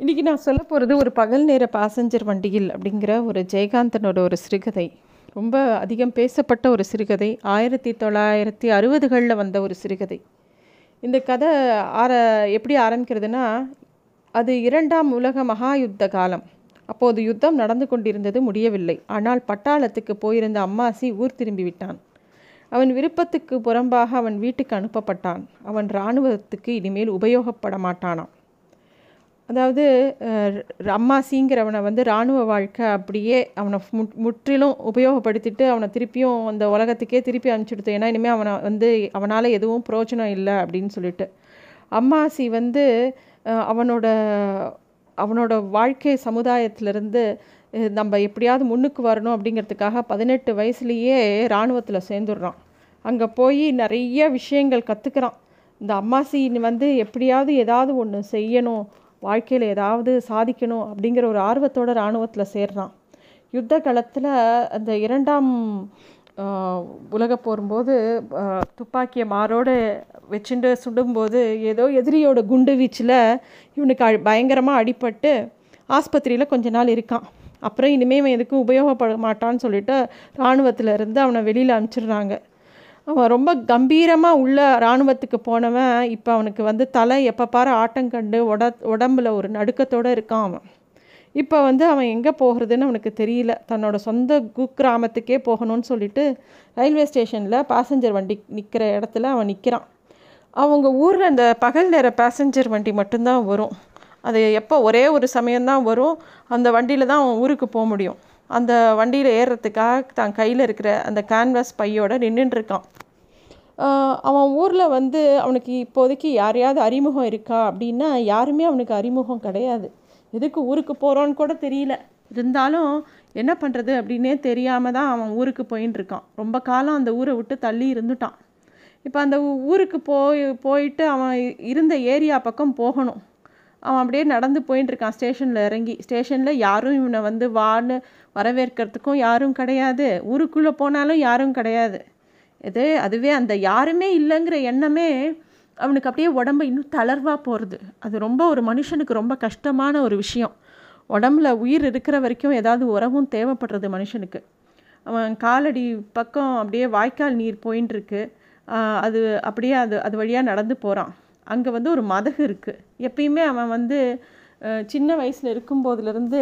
இன்றைக்கி நான் சொல்ல போகிறது ஒரு பகல் நேர பாசஞ்சர் வண்டியில் அப்படிங்கிற ஒரு ஜெயகாந்தனோட ஒரு சிறுகதை. ரொம்ப அதிகம் பேசப்பட்ட ஒரு சிறுகதை. ஆயிரத்தி தொள்ளாயிரத்தி அறுபதுகளில் வந்த ஒரு சிறுகதை. இந்த கதை ஆர எப்படி ஆரம்பிக்கிறதுனா அது இரண்டாம் உலக மகா யுத்த காலம். அப்போது யுத்தம் நடந்து கொண்டிருந்தது முடியவில்லை. ஆனால் பட்டாளத்துக்கு போயிருந்த அம்மாசி ஊர் திரும்பி விட்டான். அவன் விருப்பத்துக்கு புறம்பாக அவன் வீட்டுக்கு அனுப்பப்பட்டான். அவன் இராணுவத்துக்கு இனிமேல் உபயோகப்பட மாட்டானான் அதாவது அம்மாசிங்கிறவனை வந்து இராணுவ வாழ்க்கை அப்படியே அவனை முற்றிலும் உபயோகப்படுத்திட்டு அவனை திருப்பியும் அந்த உலகத்துக்கே திருப்பி அனுப்பிச்சுடுத்து. ஏன்னா இனிமேல் அவனை வந்து அவனால் எதுவும் பிரோஜனம் இல்லை அப்படின்னு சொல்லிட்டு. அம்மாசி வந்து அவனோட அவனோட வாழ்க்கை சமுதாயத்திலிருந்து நம்ம எப்படியாவது முன்னுக்கு வரணும் அப்படிங்கிறதுக்காக பதினெட்டு வயசுலேயே இராணுவத்தில் சேர்ந்துடுறான். அங்கே போய் நிறைய விஷயங்கள் கற்றுக்கிறான் இந்த அம்மாசி வந்து எப்படியாவது ஏதாவது ஒன்று செய்யணும். வாழ்க்கையில் ஏதாவது சாதிக்கணும் அப்படிங்கிற ஒரு ஆர்வத்தோட இராணுவத்தில் சேர்றான். யுத்த காலத்தில் அந்த இரண்டாம் உலக போகும்போது துப்பாக்கியை மாரோடு வச்சுட்டு சுடும்போது ஏதோ எதிரியோட குண்டு வீச்சில் இவனுக்கு அ பயங்கரமாக அடிபட்டு ஆஸ்பத்திரியில் கொஞ்ச நாள் இருக்கான். அப்புறம் இனிமேல் இவன் எதுக்கும் உபயோகப்பட மாட்டான்னு சொல்லிட்டு இராணுவத்தில் இருந்து அவனை வெளியில் அனுப்பிச்சிடுறாங்க. அவன் ரொம்ப கம்பீரமாக உள்ள இராணுவத்துக்கு போனவன். இப்போ அவனுக்கு வந்து தலை எப்போ பாரு ஆட்டம் கண்டு உட உடம்புல ஒரு நடுக்கத்தோடு இருக்கான் அவன். இப்போ வந்து அவன் எங்கே போகிறதுன்னு அவனுக்கு தெரியல. தன்னோட சொந்த குக்கிராமத்துக்கே போகணும்னு சொல்லிட்டு ரயில்வே ஸ்டேஷனில் பேசஞ்சர் வண்டி நிற்கிற இடத்துல அவன் நிற்கிறான் அவங்க ஊரில் அந்த பகல் நேர பேசஞ்சர் வண்டி மட்டும்தான் வரும். அது எப்போ ஒரே ஒரு சமயம்தான் வரும். அந்த வண்டியில் தான் அவன் ஊருக்கு போக முடியும். அந்த வண்டியில் ஏறுறதுக்காக தான் கையில் இருக்கிற அந்த கேன்வாஸ் பையோடு நின்றுட்டுருக்கான் அவன் ஊரில் வந்து அவனுக்கு இப்போதைக்கு யாரையாவது அறிமுகம் இருக்கா அப்படின்னா யாருமே அவனுக்கு அறிமுகம் கிடையாது. எதுக்கு ஊருக்கு போகிறோன்னு கூட தெரியல. இருந்தாலும் என்ன பண்ணுறது அப்படின்னே தெரியாமல் தான் அவன் ஊருக்கு போயின்னு இருக்கான் ரொம்ப காலம் அந்த ஊரை விட்டு தள்ளி இருந்துட்டான். இப்போ அந்த ஊருக்கு போய் போயிட்டு அவன் இருந்த ஏரியா பக்கம் போகணும். அவன் அப்படியே நடந்து போயின்னு இருக்கான் ஸ்டேஷனில் இறங்கி. ஸ்டேஷனில் யாரும் இவனை வந்து வான்னு வரவேற்கிறதுக்கும் யாரும் கிடையாது. ஊருக்குள்ளே போனாலும் யாரும் கிடையாது. இது அதுவே அந்த யாருமே இல்லைங்கிற எண்ணமே அவனுக்கு அப்படியே உடம்பு இன்னும் தளர்வாக போகிறது அது ரொம்ப ஒரு மனுஷனுக்கு ரொம்ப கஷ்டமான ஒரு விஷயம். உடம்புல உயிர் இருக்கிற வரைக்கும் ஏதாவது உறவும் தேவைப்படுறது மனுஷனுக்கு. அவன் காலடி பக்கம் அப்படியே வாய்க்கால் நீர் போயின்னு இருக்கு அது அப்படியே அது அது வழியாக நடந்து போகிறான் அங்கே வந்து ஒரு மதகு இருக்குது எப்பயுமே அவன் வந்து சின்ன வயசில் இருக்கும்போதுலேருந்து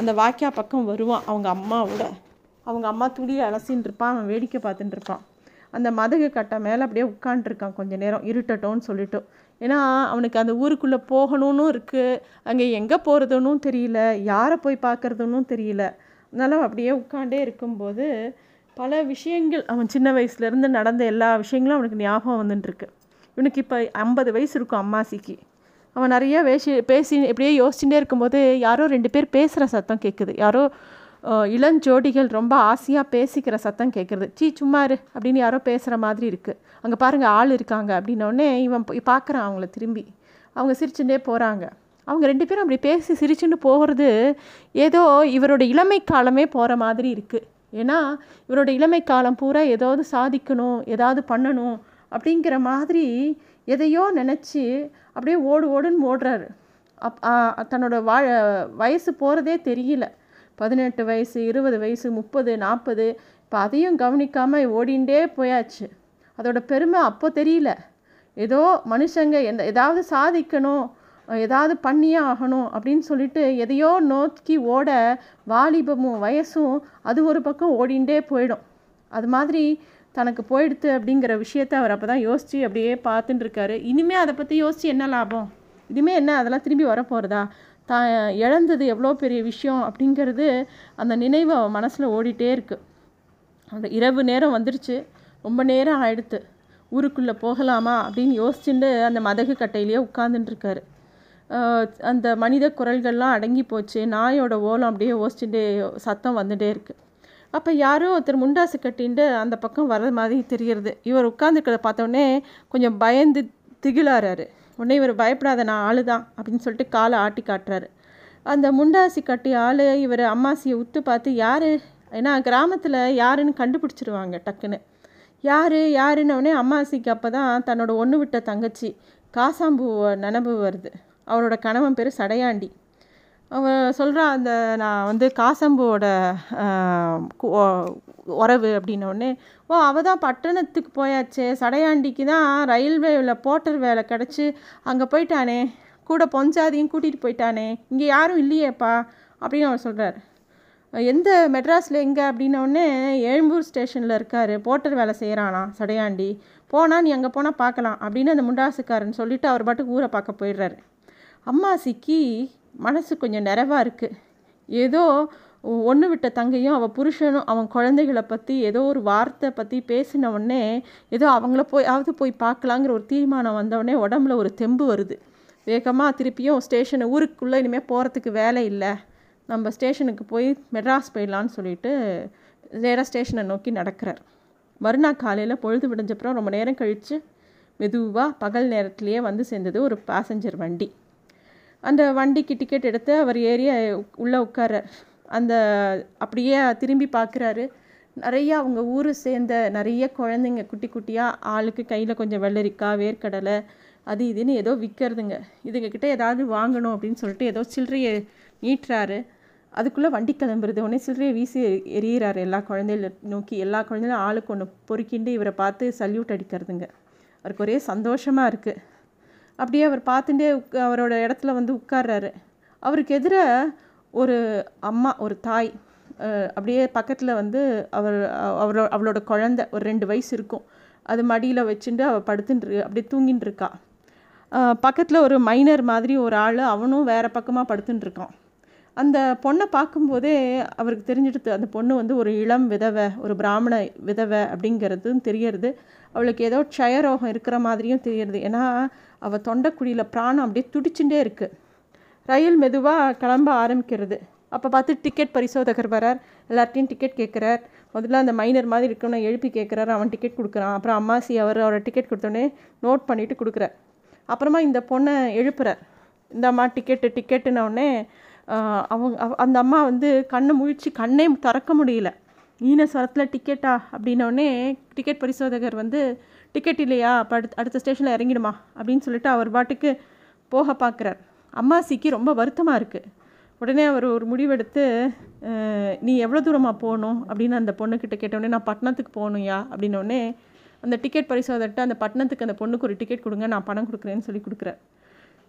அந்த வாக்கியா பக்கம் வருவான் அவங்க அம்மாவோட அவங்க அம்மா துளியை அலசின்னு இருப்பான் அவன் வேடிக்கை பார்த்துட்டு இருப்பான். அந்த மதகு கட்டை மேலே அப்படியே உட்காண்ட்ருக்கான் கொஞ்சம் நேரம் இருட்டட்டோன்னு சொல்லிட்டு. ஏன்னா அவனுக்கு அந்த ஊருக்குள்ளே போகணும்னு இருக்குது அங்கே எங்கே போகிறதுன்னு தெரியல. யாரை போய் பார்க்குறதுன்னு தெரியல. அதனால் அப்படியே உட்காண்டே இருக்கும்போது பல விஷயங்கள் அவன் சின்ன வயசுலேருந்து நடந்த எல்லா விஷயங்களும் அவனுக்கு ஞாபகம் வந்துட்டுருக்கு இவனுக்கு இப்போ ஐம்பது வயசு இருக்கும் அம்மாசிக்கு. அவன் நிறைய வேஷி பேசி இப்படியே யோசிச்சுட்டே இருக்கும்போது யாரோ ரெண்டு பேர் பேசுகிற சத்தம் கேட்குது யாரோ இளஞ்சோடிகள் ரொம்ப ஆசையாக பேசிக்கிற சத்தம் கேட்குறது சீ சும்மாரு அப்படின்னு யாரோ பேசுகிற மாதிரி இருக்குது அங்கே பாருங்கள் ஆள் இருக்காங்க அப்படின்னோடனே இவன் பார்க்குறான் அவங்கள திரும்பி. அவங்க சிரிச்சுட்டே போகிறாங்க அவங்க ரெண்டு பேரும் அப்படி பேசி சிரிச்சுன்னு போகிறது ஏதோ இவரோட இளமை காலமே போகிற மாதிரி இருக்குது ஏன்னா இவரோட இளமை காலம் பூரா ஏதாவது சாதிக்கணும் ஏதாவது பண்ணணும் அப்படிங்கிற மாதிரி எதையோ நினச்சி அப்படியே ஓடு ஓடுன்னு ஓடுறாரு. அப் தன்னோட வா வயசு போகிறதே தெரியல. பதினெட்டு வயசு இருபது வயசு முப்பது நாற்பது இப்போ அதையும் கவனிக்காமல் ஓடிண்டே போயாச்சு. அதோட பெருமை அப்போ தெரியல. ஏதோ மனுஷங்க எந்த ஏதாவது சாதிக்கணும் ஏதாவது பண்ணியே ஆகணும் அப்படின்னு சொல்லிட்டு எதையோ நோக்கி ஓட வாலிபமும் வயசும் அது ஒரு பக்கம் ஓடிண்டே போயிடும். அது மாதிரி தனக்கு போயிடுத்து அப்படிங்கிற விஷயத்த அவர் அப்போ தான் யோசித்து அப்படியே பார்த்துட்டு இருக்காரு. இனிமேல் அதை பற்றி யோசித்து என்ன லாபம்? இனிமேல் என்ன அதெல்லாம் திரும்பி வரப்போகிறதா தான் இழந்தது எவ்வளோ பெரிய விஷயம் அப்படிங்கிறது அந்த நினைவு அவன் மனசில் ஓடிட்டே இருக்குது அந்த இரவு நேரம் வந்துடுச்சு ரொம்ப நேரம் ஆயிடுத்து. ஊருக்குள்ளே போகலாமா அப்படின்னு யோசிச்சுட்டு அந்த மதகு கட்டையிலேயே உட்காந்துட்டுருக்காரு அந்த மனித குரல்கள்லாம் அடங்கி போச்சு. நாயோட ஓலம் அப்படியே யோசிச்சுட்டு சத்தம் வந்துகிட்டே இருக்குது அப்போ யாரோ ஒருத்தர் முண்டாசு கட்டின்ட்டு அந்த பக்கம் வர்ற மாதிரி தெரிகிறது இவர் உட்காந்துருக்கிறத பார்த்தோடனே கொஞ்சம் பயந்து திகிலாறாரு. உடனே இவர் பயப்படாத நான் ஆளு தான் அப்படின்னு சொல்லிட்டு காலை ஆட்டி காட்டுறாரு. அந்த முண்டாசி கட்டி ஆள் இவர் அம்மாசியை உத்து பார்த்து யார்? ஏன்னா கிராமத்தில் யாருன்னு கண்டுபிடிச்சிருவாங்க டக்குன்னு. யார்? யாருன்னொடனே அம்மாசிக்கு அப்போ தான் தன்னோட ஒன்று விட்ட தங்கச்சி காசாம்பூ நினவு வருது. அவரோட கணவன் பேர் சடையாண்டி. அவன் சொல்கிறான் அந்த நான் வந்து காசம்போட உறவு அப்படின்னோடனே ஓ அவள் தான் பட்டணத்துக்கு போயாச்சே சடையாண்டிக்கு தான் ரயில்வேவில் போட்டர் வேலை கிடச்சி அங்கே போயிட்டானே கூட பொஞ்சாதியும் கூட்டிகிட்டு போயிட்டானே இங்கே யாரும் இல்லையேப்பா அப்படின்னு அவர் சொல்கிறார் எந்த மெட்ராஸில் எங்கே அப்படின்னோடனே எழும்பூர் ஸ்டேஷனில் இருக்கார் போட்டர் வேலை செய்கிறானா சடையாண்டி போனால் நீ அங்கே போனால் பார்க்கலாம் அப்படின்னு அந்த முண்டாசுக்காரன் சொல்லிவிட்டு அவர் பாட்டுக்கு ஊரை பார்க்க போயிடுறாரு. அம்மா சிக்கி மனசு கொஞ்சம் நிறைவாக இருக்குது ஏதோ ஒன்று விட்ட தங்கையும் அவள் புருஷனும் அவன் குழந்தைகளை பற்றி ஏதோ ஒரு வார்த்தை பற்றி பேசின உடனே ஏதோ அவங்கள போய் ஆவது போய் பார்க்கலாங்கிற ஒரு தீர்மானம் வந்தவுடனே உடம்புல ஒரு தெம்பு வருது. வேகமாக திருப்பியும் ஸ்டேஷனை ஊருக்குள்ளே இனிமேல் போகிறதுக்கு வேலை இல்லை. நம்ம ஸ்டேஷனுக்கு போய் மெட்ராஸ் போயிடலான்னு சொல்லிட்டு நேராக ஸ்டேஷனை நோக்கி நடக்கிறார். மறுநாள் காலையில் பொழுது விடிஞ்சப்புறம் ரொம்ப நேரம் கழித்து மெதுவாக பகல் நேரத்துலேயே வந்து சேர்ந்தது ஒரு பேசஞ்சர் வண்டி. அந்த வண்டிக்கு டிக்கெட் எடுத்து அவர் ஏறி உள்ளே உட்கார்றார் அந்த அப்படியே திரும்பி பார்க்குறாரு. நிறையா அவங்க ஊர் சேர்ந்த நிறைய குழந்தைங்க குட்டி குட்டியாக ஆளுக்கு கையில் கொஞ்சம் வெள்ளரிக்காய் வேர்க்கடலை அது இதுன்னு ஏதோ விற்கிறதுங்க இதுங்கக்கிட்ட ஏதாவது வாங்கணும் அப்படின்னு சொல்லிட்டு ஏதோ சில்லறையை நீட்டுறாரு. அதுக்குள்ளே வண்டி கிளம்புறது. உடனே சில்லறையை வீசி எரியிறாரு எல்லா குழந்தைகள நோக்கி. எல்லா குழந்தைகளும் ஆளுக்கு ஒன்று பொறுக்கிண்டு இவரை பார்த்து சல்யூட் அடிக்கிறதுங்க. அவருக்கு ஒரே சந்தோஷமாக இருக்குது அப்படியே அவர் பார்த்துட்டே உக் அவரோட இடத்துல வந்து உட்கார்றாரு. அவருக்கு எதிராக ஒரு அம்மா ஒரு தாய் அப்படியே பக்கத்தில் வந்து அவர் அவரோ அவளோட குழந்த ஒரு ரெண்டு வயசு இருக்கும். அது மடியில் வச்சுட்டு அவள் படுத்துட்டு அப்படியே தூங்கின்னு இருக்கா பக்கத்தில் ஒரு மைனர் மாதிரி ஒரு ஆள் அவனும் வேறு பக்கமாக படுத்துட்டு இருக்கான் அந்த பொண்ணை பார்க்கும்போதே அவருக்கு தெரிஞ்சிடுது அந்த பொண்ணு வந்து ஒரு இளம் விதவை ஒரு பிராமண விதவை அப்படிங்கிறதும் தெரியறது. அவளுக்கு ஏதோ க்ஷயரோகம் இருக்கிற மாதிரியும் தெரியறது. ஏன்னா அவள் தொண்டைக்குழியில் பிராணம் அப்படியே துடிச்சுட்டே இருக்குது ரயில் மெதுவாக கிளம்ப ஆரம்பிக்கிறது. அப்போ பார்த்து டிக்கெட் பரிசோதகர் வரார். எல்லார்ட்டையும் டிக்கெட் கேட்குறார் முதல்ல அந்த மைனர் மாதிரி இருக்கணும் எழுப்பி கேட்குறாரு அவன் டிக்கெட் கொடுக்குறான். அப்புறம் அம்மாசி அவர் அவரை டிக்கெட் கொடுத்தோடனே நோட் பண்ணிவிட்டு கொடுக்குறார். அப்புறமா இந்த பொண்ணை எழுப்புறார். இந்த அம்மா டிக்கெட்டு டிக்கெட்டுனோடனே அவங்க அந்த அம்மா வந்து கண்ணை முழிச்சு கண்ணே திறக்க முடியல. ஈன ஸ்வரத்தில் டிக்கெட்டா அப்படின்னோடனே டிக்கெட் பரிசோதகர் வந்து டிக்கெட் இல்லையா? அப்போ அடுத்த அடுத்த ஸ்டேஷனில் இறங்கிடுமா? அப்படின்னு சொல்லிட்டு அவர் பாட்டுக்கு போக பார்க்குறார். அம்மாசிக்கு ரொம்ப வருத்தமாக இருக்குது உடனே அவர் ஒரு முடிவெடுத்து நீ எவ்வளோ தூரமாக போகணும்? அப்படின்னு அந்த பொண்ணுக்கிட்ட கேட்டோடனே நான் பட்டணத்துக்கு போகணும்யா. அப்படின்னோடனே அந்த டிக்கெட் பரிசோதகிட்ட அந்த பட்டணத்துக்கு அந்த பொண்ணுக்கு ஒரு டிக்கெட் கொடுங்க நான் பணம் கொடுக்குறேன்னு சொல்லி கொடுக்குறேன்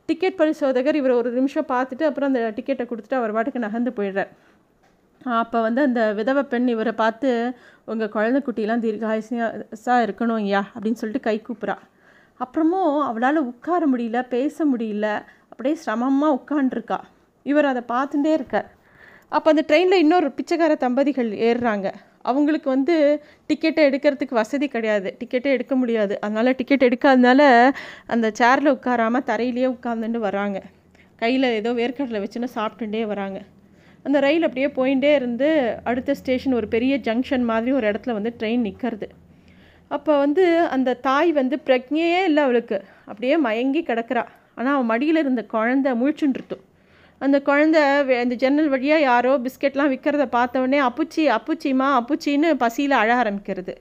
டிக்கெட் பரிசோதகர் இவர் ஒரு நிமிஷம் பார்த்துட்டு அப்புறம் அந்த டிக்கெட்டை கொடுத்துட்டு அவர் பாட்டுக்கு நகர்ந்து போயிடுறார். அப்போ வந்து அந்த விதவை பெண் இவரை பார்த்து உங்கள் குழந்தை குட்டிலாம் தீர்காயசாக இருக்கணும் ஐயா அப்படின்னு சொல்லிட்டு கை கூப்புறா. அப்புறமும் அவளால் உட்கார முடியல பேச முடியல அப்படியே சிரமமாக உட்காண்டிருக்கா இவர் அதை பார்த்துட்டே இருக்கார். அப்போ அந்த ட்ரெயினில் இன்னொரு பிச்சைக்கார தம்பதிகள் ஏறுறாங்க. அவங்களுக்கு வந்து டிக்கெட்டை எடுக்கிறதுக்கு வசதி கிடையாது. டிக்கெட்டே எடுக்க முடியாது. அதனால் டிக்கெட் எடுக்காதனால அந்த சேரில் உட்காராமல் தரையிலேயே உட்காந்துட்டு வராங்க. கையில் ஏதோ வேர்க்கடலை வச்சுன்னு சாப்பிட்டுட்டே வராங்க. அந்த ரயில் அப்படியே போயிட்டே இருந்து அடுத்த ஸ்டேஷன் ஒரு பெரிய ஜங்ஷன் மாதிரி ஒரு இடத்துல வந்து ட்ரெயின் நிற்கிறது அப்போ வந்து அந்த தாய் வந்து பிரக்ஞையே இல்லை அவளுக்கு. அப்படியே மயங்கி கிடக்கிறா. ஆனால் அவன் மடியில் இருந்த குழந்த முழிச்சுன்ருட்டும் அந்த குழந்த அந்த ஜன்னல் வழியாக யாரோ பிஸ்கெட்லாம் விற்கிறத பார்த்தவொடனே அப்புச்சி அப்புச்சிமா அப்புச்சின்னு பசியில் அழ ஆரம்பிக்கிறது.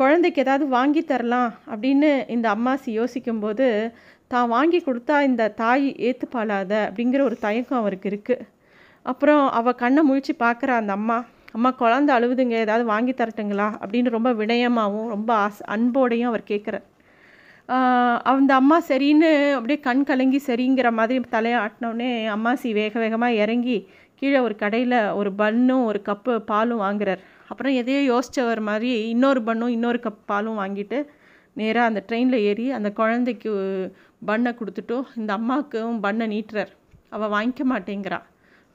குழந்தைக்கு ஏதாவது வாங்கி தரலாம் அப்படின்னு இந்த அம்மாசி யோசிக்கும்போது தான் வாங்கி கொடுத்தா இந்த தாய் ஏற்றுப்பாளாத அப்படிங்கிற ஒரு தயக்கம் அவருக்கு இருக்குது அப்புறம் அவள் கண்ணை முழிச்சு பார்க்குற அந்த அம்மா அம்மா குழந்த அழுவுதுங்க ஏதாவது வாங்கி தரட்டுங்களா? அப்படின்னு ரொம்ப வினயமாகவும் ரொம்ப ஆஸ் அன்போடையும் அவர் கேட்குறார் அந்த அம்மா சரின்னு அப்படியே கண் கலங்கி சரிங்கிற மாதிரி தலையை ஆட்டினோடனே அம்மாசி வேக வேகமாக இறங்கி கீழே ஒரு கடையில் ஒரு பன்னும் ஒரு கப்பு பாலும் வாங்குறார். அப்புறம் எதையோ யோசித்தவர் மாதிரி இன்னொரு பண்ணும் இன்னொரு கப் பாலும் வாங்கிட்டு நேராக அந்த ட்ரெயினில் ஏறி அந்த குழந்தைக்கு பண்ணை கொடுத்துட்டும் இந்த அம்மாவுக்கும் பண்ணை நீட்டுறார். அவள் வாங்கிக்க மாட்டேங்கிறா.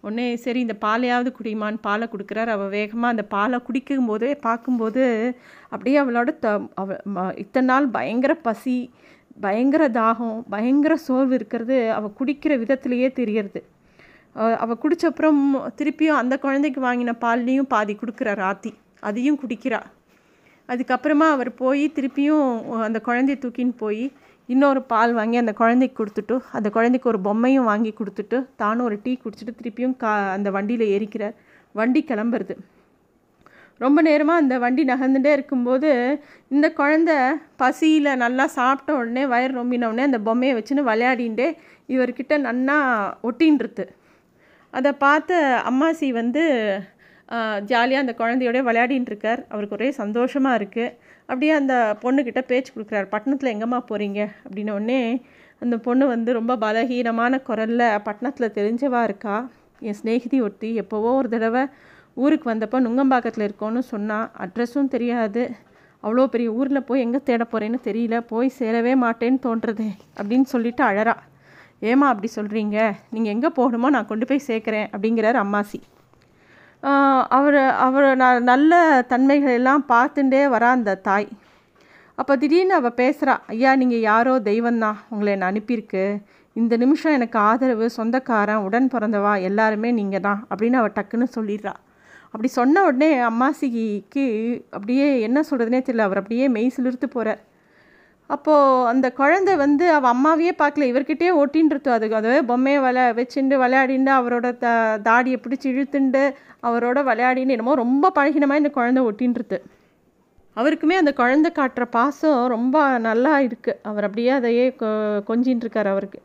உடனே சரி இந்த பாலையாவது குடிமான்னு பாலை கொடுக்குறாரு. அவள் வேகமாக அந்த பாலை குடிக்கும் போதே பார்க்கும்போது அப்படியே அவளோட த அவ இத்தனை நாள் பயங்கர பசி பயங்கர தாகம் பயங்கர சோர்வு இருக்கிறது. அவள் குடிக்கிற விதத்துலேயே தெரியறது அவள் குடித்தப்புறம் திருப்பியும் அந்த குழந்தைக்கு வாங்கின பால்லையும் பாதி கொடுக்குறார் ஆத்தி. அதையும் குடிக்கிறா. அதுக்கப்புறமா அவர் போய் திருப்பியும் அந்த குழந்தைய தூக்கின்னு போய் இன்னொரு பால் வாங்கி அந்த குழந்தைக்கு கொடுத்துட்டு அந்த குழந்தைக்கு ஒரு பொம்மையும் வாங்கி கொடுத்துட்டு தானும் ஒரு டீ குடிச்சிட்டு திருப்பியும் கா அந்த வண்டியில் ஏறிக்கிறார். வண்டி கிளம்புறது. ரொம்ப நேரமாக அந்த வண்டி நகர்ந்துட்டே இருக்கும்போது இந்த குழந்த பசியில் நல்லா சாப்பிட்ட உடனே வயர் ரொம்பின உடனே அந்த பொம்மையை வச்சுன்னு விளையாடின்ண்டே இவர்கிட்ட நன்னா ஒட்டின்றது. அதை பார்த்த அம்மாசி வந்து ஜாலியாக அந்த குழந்தையோட விளையாடின்னு இருக்கார் அவருக்கு ஒரே சந்தோஷமாக இருக்குது அப்படியே அந்த பொண்ணுக்கிட்ட பேச்சு கொடுக்குறாரு. பட்டணத்தில் எங்கம்மா போகிறீங்க அப்படின்னோடனே அந்த பொண்ணு வந்து ரொம்ப பலகீனமான குரலில் பட்டணத்தில் தெரிஞ்சவா இருக்கா? என் ஸ்நேகிதி ஒருத்தி எப்போவோ ஒரு தடவை ஊருக்கு வந்தப்போ நுங்கம்பாக்கத்தில் இருக்கோன்னு சொன்னால் அட்ரஸும் தெரியாது. அவ்வளோ பெரிய ஊரில் போய் எங்கே தேட போகிறேன்னு தெரியல. போய் சேரவே மாட்டேன்னு தோன்றுறது அப்படின்னு சொல்லிட்டு அழறா. ஏமா அப்படி சொல்கிறீங்க நீங்கள் எங்கே போகணுமோ நான் கொண்டு போய் சேர்க்குறேன் அப்படிங்கிறார் அம்மாசி. அவர் அவர் நான் நல்ல தன்மைகள் எல்லாம் பார்த்துட்டே வரா அந்த தாய். அப்போ திடீர்னு அவள் பேசுகிறா ஐயா நீங்கள் யாரோ தெய்வந்தான் உங்களை என்னை அனுப்பியிருக்கு. இந்த நிமிஷம் எனக்கு ஆதரவு சொந்தக்காரன் உடன் பிறந்தவா எல்லாருமே நீங்கள் தான் அப்படின்னு அவள் டக்குன்னு சொல்லிடுறா. அப்படி சொன்ன உடனே அம்மாசிக்கு அப்படியே என்ன சொல்கிறதுனே தெரியல அவர் அப்படியே மெய் சிலிர்த்து போகிறார் அப்போது அந்த குழந்தை வந்து அவள் அம்மாவையே பார்க்கல. இவர்கிட்டயே ஓட்டின்றது அதுக்கு அதுவே பொம்மையை விளை வச்சுட்டு விளையாடிண்டு அவரோட த தாடியை பிடிச்சி இழுத்துண்டு அவரோட விளையாடின்னு என்னமோ ரொம்ப பழகினமாக இந்த குழந்தை ஒட்டின்றது அவருக்குமே அந்த குழந்தை காட்டுற பாசம் ரொம்ப நல்லா இருக்குது அவர் அப்படியே அதையே கொ கொஞ்சின்ருக்கார் அவருக்கு.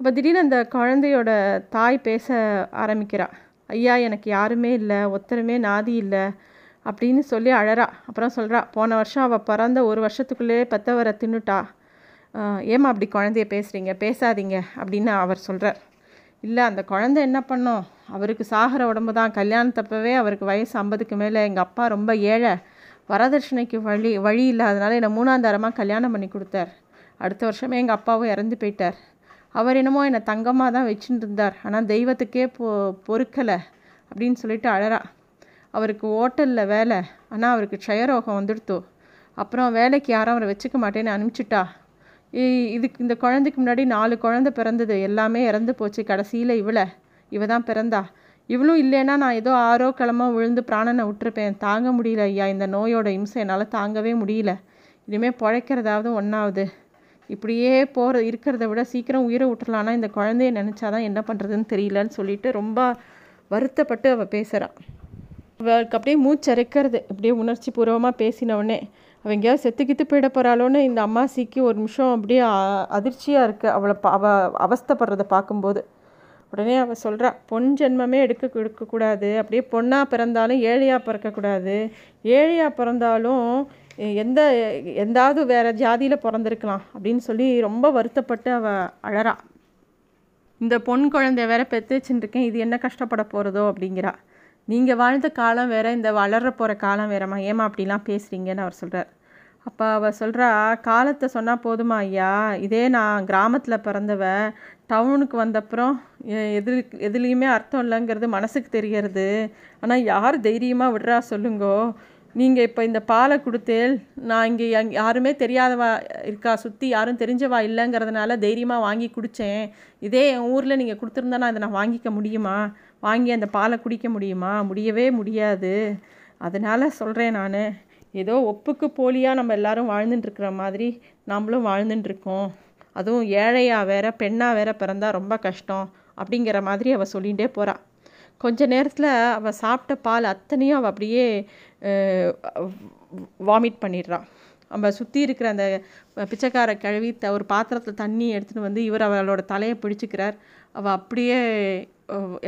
அப்போ திடீர்னு அந்த குழந்தையோட தாய் பேச ஆரம்பிக்கிறாள் ஐயா எனக்கு யாருமே இல்லை. ஒத்தருமே நாதி இல்லை. அப்படின்னு சொல்லி அழறா. அப்புறம் சொல்கிறா போன வருஷம் அவள் பிறந்த ஒரு வருஷத்துக்குள்ளேயே பெத்தவரை தின்னுட்டா. ஏமா அப்படி குழந்தைய பேசுகிறீங்க பேசாதீங்க. அப்படின்னு அவர் சொல்கிறார் இல்லை அந்த குழந்தை என்ன பண்ணோம்? அவருக்கு சாகிற உடம்பு தான். கல்யாணத்தப்பவே அவருக்கு வயசு ஐம்பதுக்கு மேலே. எங்கள் அப்பா ரொம்ப ஏழை. வரதட்சணைக்கு வழி வழி இல்லாதனால என்னை மூணாந்தாரமாக கல்யாணம் பண்ணி கொடுத்தார். அடுத்த வருஷமே எங்கள் அப்பாவும் இறந்து போயிட்டார். அவர் என்னமோ என்னை தங்கமாக தான் வச்சுட்டு இருந்தார். ஆனால் தெய்வத்துக்கே பொ பொறுக்கலை. அப்படின்னு சொல்லிட்டு அழறா. அவருக்கு ஹோட்டலில் வேலை. ஆனால் அவருக்கு க்ஷயரோகம் வந்துடுத்தோ. அப்புறம் வேலைக்கு யாரும் அவரை வச்சுக்க மாட்டேன்னு அனுப்பிச்சிட்டா. இதுக்கு இந்த குழந்தைக்கு முன்னாடி நாலு குழந்தை பிறந்தது. எல்லாமே இறந்து போச்சு கடைசியில் இவளை. இவ தான் பிறந்தா. இவளும் இல்லைன்னா நான் ஏதோ ஆரோ கிழம விழுந்து பிராணனை விட்டுருப்பேன். தாங்க முடியல ஐயா. இந்த நோயோட இம்சை என்னால் தாங்கவே முடியல. இனிமேல் பிழைக்கிறதாவது ஒன்றாவது இப்படியே போகிற இருக்கிறத விட சீக்கிரம் உயிரை விட்டுறலான்னா இந்த குழந்தைய நினச்சாதான் என்ன பண்ணுறதுன்னு தெரியலன்னு சொல்லிட்டு ரொம்ப வருத்தப்பட்டு அவள் பேசுகிறான் அவளுக்கு அப்படியே மூச்சரைக்கிறது அப்படியே உணர்ச்சி பூர்வமாக பேசினவுடனே அவள் எங்கேயாவது செத்துக்கித்து போயிட போகிறாளோன்னு இந்த அம்மாசிக்கு ஒரு நிமிஷம் அப்படியே அதிர்ச்சியாக இருக்குது அவளை அவ அவஸ்தப்படுறதை பார்க்கும்போது உடனே அவள் சொல்கிறா பொன் ஜென்மமே எடுக்க எடுக்கக்கூடாது அப்படியே பொண்ணாக பிறந்தாலும் ஏழையாக பிறக்கக்கூடாது ஏழையாக பிறந்தாலும் எந்த எந்தாவது வேறு ஜாதியில் பிறந்திருக்கலாம். அப்படின்னு சொல்லி ரொம்ப வருத்தப்பட்டு அவள் அழறா. இந்த பொன் குழந்தை வேற பெற்று வச்சுருக்கேன். இது என்ன கஷ்டப்பட போகிறதோ அப்படிங்கிறா. நீங்கள் வாழ்ந்த காலம் வேற இந்த வளர போகிற காலம் வேறம்மா ஏமா அப்படிலாம் பேசுகிறீங்கன்னு அவர் சொல்கிறார் அப்போ அவள் சொல்கிறா காலத்தை சொன்னால் போதுமா ஐயா? இதே நான் கிராமத்தில் பிறந்தவ டவுனுக்கு வந்தப்புறம் எது எதுலேயுமே அர்த்தம் இல்லைங்கிறது மனசுக்கு தெரியறது. ஆனால் யார் தைரியமாக விடுறா சொல்லுங்கோ? நீங்கள் இப்போ இந்த பாலை கொடுத்தேல் நான் இங்கே யாருமே தெரியாதவா இருக்கா? சுற்றி யாரும் தெரிஞ்சவா இல்லைங்கிறதுனால தைரியமாக வாங்கி குடித்தேன் இதே என் ஊரில் நீங்கள் கொடுத்துருந்தா நான் இதை நான் வாங்கிக்க முடியுமா? வாங்கி அந்த பாலை குடிக்க முடியுமா? முடியவே முடியாது. அதனால் சொல்கிறேன் நான். ஏதோ ஒப்புக்கு போலியாக நம்ம எல்லாரும் வாழ்ந்துட்டுருக்குற மாதிரி நம்மளும் வாழ்ந்துட்டுருக்கோம் அதுவும் ஏழையாக வேற பெண்ணாக வேற பிறந்தா ரொம்ப கஷ்டம் அப்படிங்கிற மாதிரி அவள் சொல்லிகிட்டே போகிறாள் கொஞ்ச நேரத்தில் அவள் சாப்பிட்ட பால் அத்தனையும் அவள் அப்படியே வாமிட் பண்ணிடுறான் நம்ம சுற்றி இருக்கிற அந்த பிச்சைக்கார கழுவி த ஒரு பாத்திரத்தில் தண்ணி எடுத்துகிட்டு வந்து இவர் அவளோட தலையை பிடிச்சிக்கிறார். அவள் அப்படியே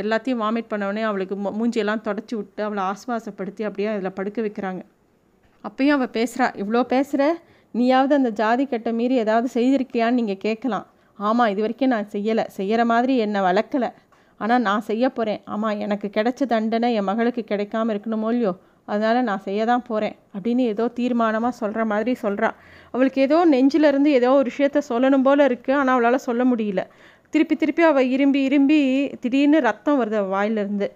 எல்லாத்தையும் வாமிட் பண்ணவொடனே அவளுக்கு மூஞ்சியெல்லாம் தொடச்சி விட்டு அவளை ஆஸ்வாசப்படுத்தி அப்படியே அதில் படுக்க வைக்கிறாங்க. அப்பயும் அவள் பேசுகிறா இவ்வளோ பேசுகிற நீயாவது அந்த ஜாதி கட்டை மீறி ஏதாவது செய்திருக்கியான்னு நீங்கள் கேட்கலாம். ஆமாம் இது வரைக்கும் நான் செய்யலை. செய்கிற மாதிரி என்னை வளர்க்கலை. ஆனால் நான் செய்ய போகிறேன் ஆமாம் எனக்கு கிடைச்ச தண்டனை என் மகளுக்கு கிடைக்காம இருக்கணுமோ இல்லையோ? அதனால் நான் செய்ய தான் போகிறேன் அப்படின்னு ஏதோ தீர்மானமாக சொல்கிற மாதிரி சொல்கிறா அவளுக்கு ஏதோ நெஞ்சிலேருந்து ஏதோ ஒரு விஷயத்த சொல்லணும் போல் இருக்குது ஆனால் அவளால் சொல்ல முடியல. திருப்பி திருப்பி அவள் இரும்பி இரும்பி திடீர்னு ரத்தம் வருது அவள் வாயிலிருந்து.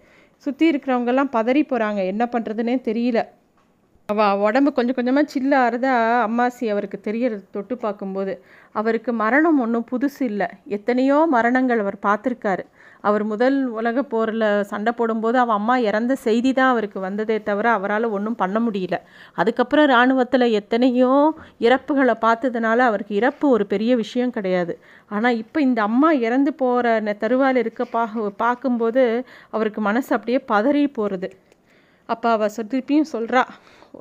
சுற்றி இருக்கிறவங்கெல்லாம் பதறி போகிறாங்க என்ன பண்ணுறதுனே தெரியல. அவள் உடம்பு கொஞ்சம் கொஞ்சமாக ஆறுதா அம்மாசி அவருக்கு தெரியறது தொட்டு பார்க்கும்போது. அவருக்கு மரணம் ஒன்றும் புதுசு இல்லை. எத்தனையோ மரணங்கள் அவர் பார்த்துருக்காரு. அவர் முதல் உலக போரில் சண்டை போடும்போது அவன் அம்மா இறந்த செய்தி தான் அவருக்கு வந்ததே தவிர அவரால் ஒன்றும் பண்ண முடியல. அதுக்கப்புறம் இராணுவத்தில் எத்தனையோ இறப்புகளை பார்த்ததுனால அவருக்கு இறப்பு ஒரு பெரிய விஷயம் கிடையாது. ஆனால் இப்போ இந்த அம்மா இறந்து போகிற தருவாயில் இருக்க பா பார்க்கும்போது அவருக்கு மனசு அப்படியே பதறி போகிறது அப்போ அவள் திருப்பியும் சொல்கிறா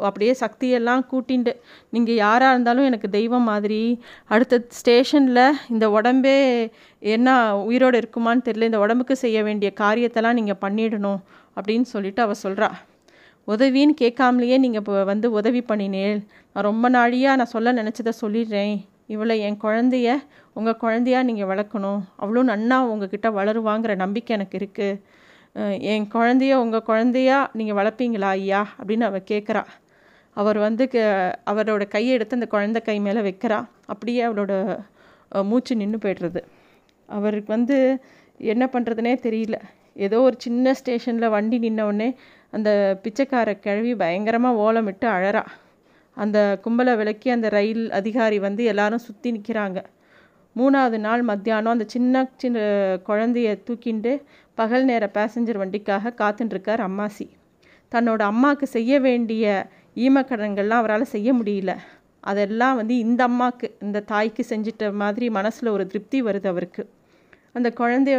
அப்படியே சக்தியெல்லாம் கூட்டிண்டு நீங்கள் யாராக இருந்தாலும் எனக்கு தெய்வம் மாதிரி அடுத்த ஸ்டேஷனில் இந்த உடம்பே என்ன உயிரோடு இருக்குமான்னு தெரியல இந்த உடம்புக்கு செய்ய வேண்டிய காரியத்தெல்லாம் நீங்கள் பண்ணிடணும் அப்படின்னு சொல்லிட்டு அவள் சொல்கிறா உதவின்னு கேட்காமலேயே நீங்கள் இப்போ வந்து உதவி பண்ணினேன் நான் ரொம்ப நாழியாக நான் சொல்ல நினச்சதை சொல்லிடுறேன். இவளை என் குழந்தைய உங்கள் குழந்தையா நீங்கள் வளர்க்கணும். அவ்வளோ நன்னா உங்ககிட்ட வளருவாங்கிற நம்பிக்கை எனக்கு இருக்குது என் குழந்தைய உங்கள் குழந்தையா நீங்கள் வளர்ப்பீங்களா ஐயா? அப்படின்னு அவள் கேட்குறா அவர் வந்து க அவரோட கையை எடுத்து அந்த குழந்தை கை மேலே வைக்கிறா. அப்படியே அவளோட மூச்சு நின்று போய்டுறது. அவருக்கு வந்து என்ன பண்ணுறதுனே தெரியல. ஏதோ ஒரு சின்ன ஸ்டேஷனில் வண்டி நின்னவுடனே அந்த பிச்சைக்கார கிழவி பயங்கரமாக ஓலமிட்டு அழறா. அந்த கும்பலை விளக்கி அந்த ரயில் அதிகாரி வந்து எல்லாரும் சுற்றி நிற்கிறாங்க மூணாவது நாள் மத்தியானம் அந்த சின்ன சின்ன குழந்தைய தூக்கிண்டு பகல் நேர பேசஞ்சர் வண்டிக்காக காத்துட்டுருக்கார் அம்மாசி. தன்னோட அம்மாவுக்கு செய்ய வேண்டிய ஈமக்கடன்கள்லாம் அவரால் செய்ய முடியல. அதெல்லாம் வந்து இந்த அம்மாவுக்கு இந்த தாய்க்கு செஞ்சிட்ட மாதிரி மனசில் ஒரு திருப்தி வருது அவருக்கு. அந்த குழந்தைய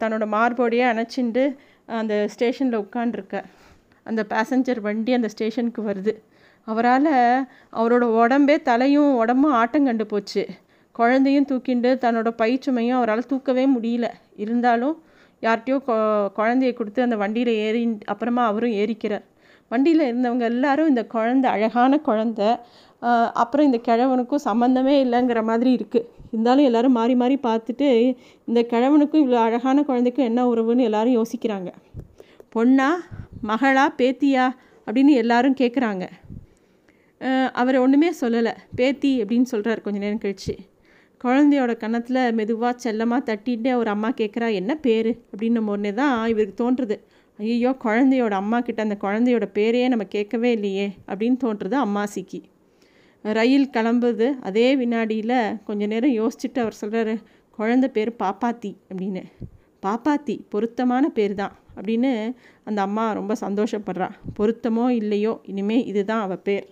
தன்னோட மார்போடையே அணைச்சிண்டு அந்த ஸ்டேஷனில் உட்காண்டிருக்க அந்த பேசஞ்சர் வண்டி அந்த ஸ்டேஷனுக்கு வருது. அவரால் அவரோட உடம்பே தலையும் உடம்பும் ஆட்டம் கண்டு போச்சு. குழந்தையும் தூக்கிண்டு தன்னோட பயிற்சுமையும் அவரால் தூக்கவே முடியல. இருந்தாலும் யார்கிட்டையோ குழந்தைய கொடுத்து அந்த வண்டியில் ஏறி அப்புறமா அவரும் ஏறிக்கிறார். வண்டியில் இருந்தவங்க எல்லாரும் இந்த குழந்த அழகான குழந்த அப்புறம் இந்த கிழவனுக்கும் சம்மந்தமே இல்லைங்கிற மாதிரி இருக்குது இருந்தாலும் எல்லோரும் மாறி மாறி பார்த்துட்டு இந்த கிழவனுக்கும் இவ்வளோ அழகான குழந்தைக்கும் என்ன உறவுன்னு எல்லாரும் யோசிக்கிறாங்க. பொண்ணா மகளா பேத்தியா அப்படின்னு எல்லாரும் கேட்குறாங்க அவர் ஒன்றுமே சொல்லலை. பேத்தி அப்படின்னு சொல்கிறார் கொஞ்ச நேரம் கழிச்சு. குழந்தையோட கன்னத்தில் மெதுவாக செல்லமாக தட்டிட்டு அவர் அம்மா கேட்குறா என்ன பேர்? அப்படின்னும் உடனே தான் இவருக்கு தோன்றுறது ஐயோ குழந்தையோட அம்மா கிட்ட அந்த குழந்தையோட பேரையே நம்ம கேட்கவே இல்லையே அப்படின்னு தோன்றுறது அம்மாசிக்கு. ரயில் கிளம்புது. அதே வினாடியில் கொஞ்ச நேரம் யோசிச்சுட்டு அவர் சொல்கிறாரு குழந்த பேர் பாப்பாத்தி அப்படின்னு. பாப்பாத்தி பொருத்தமான பேர் தான் அப்படின்னு அந்த அம்மா ரொம்ப சந்தோஷப்படுறா. பொருத்தமோ இல்லையோ இனிமேல் இதுதான் அவள் பேர்.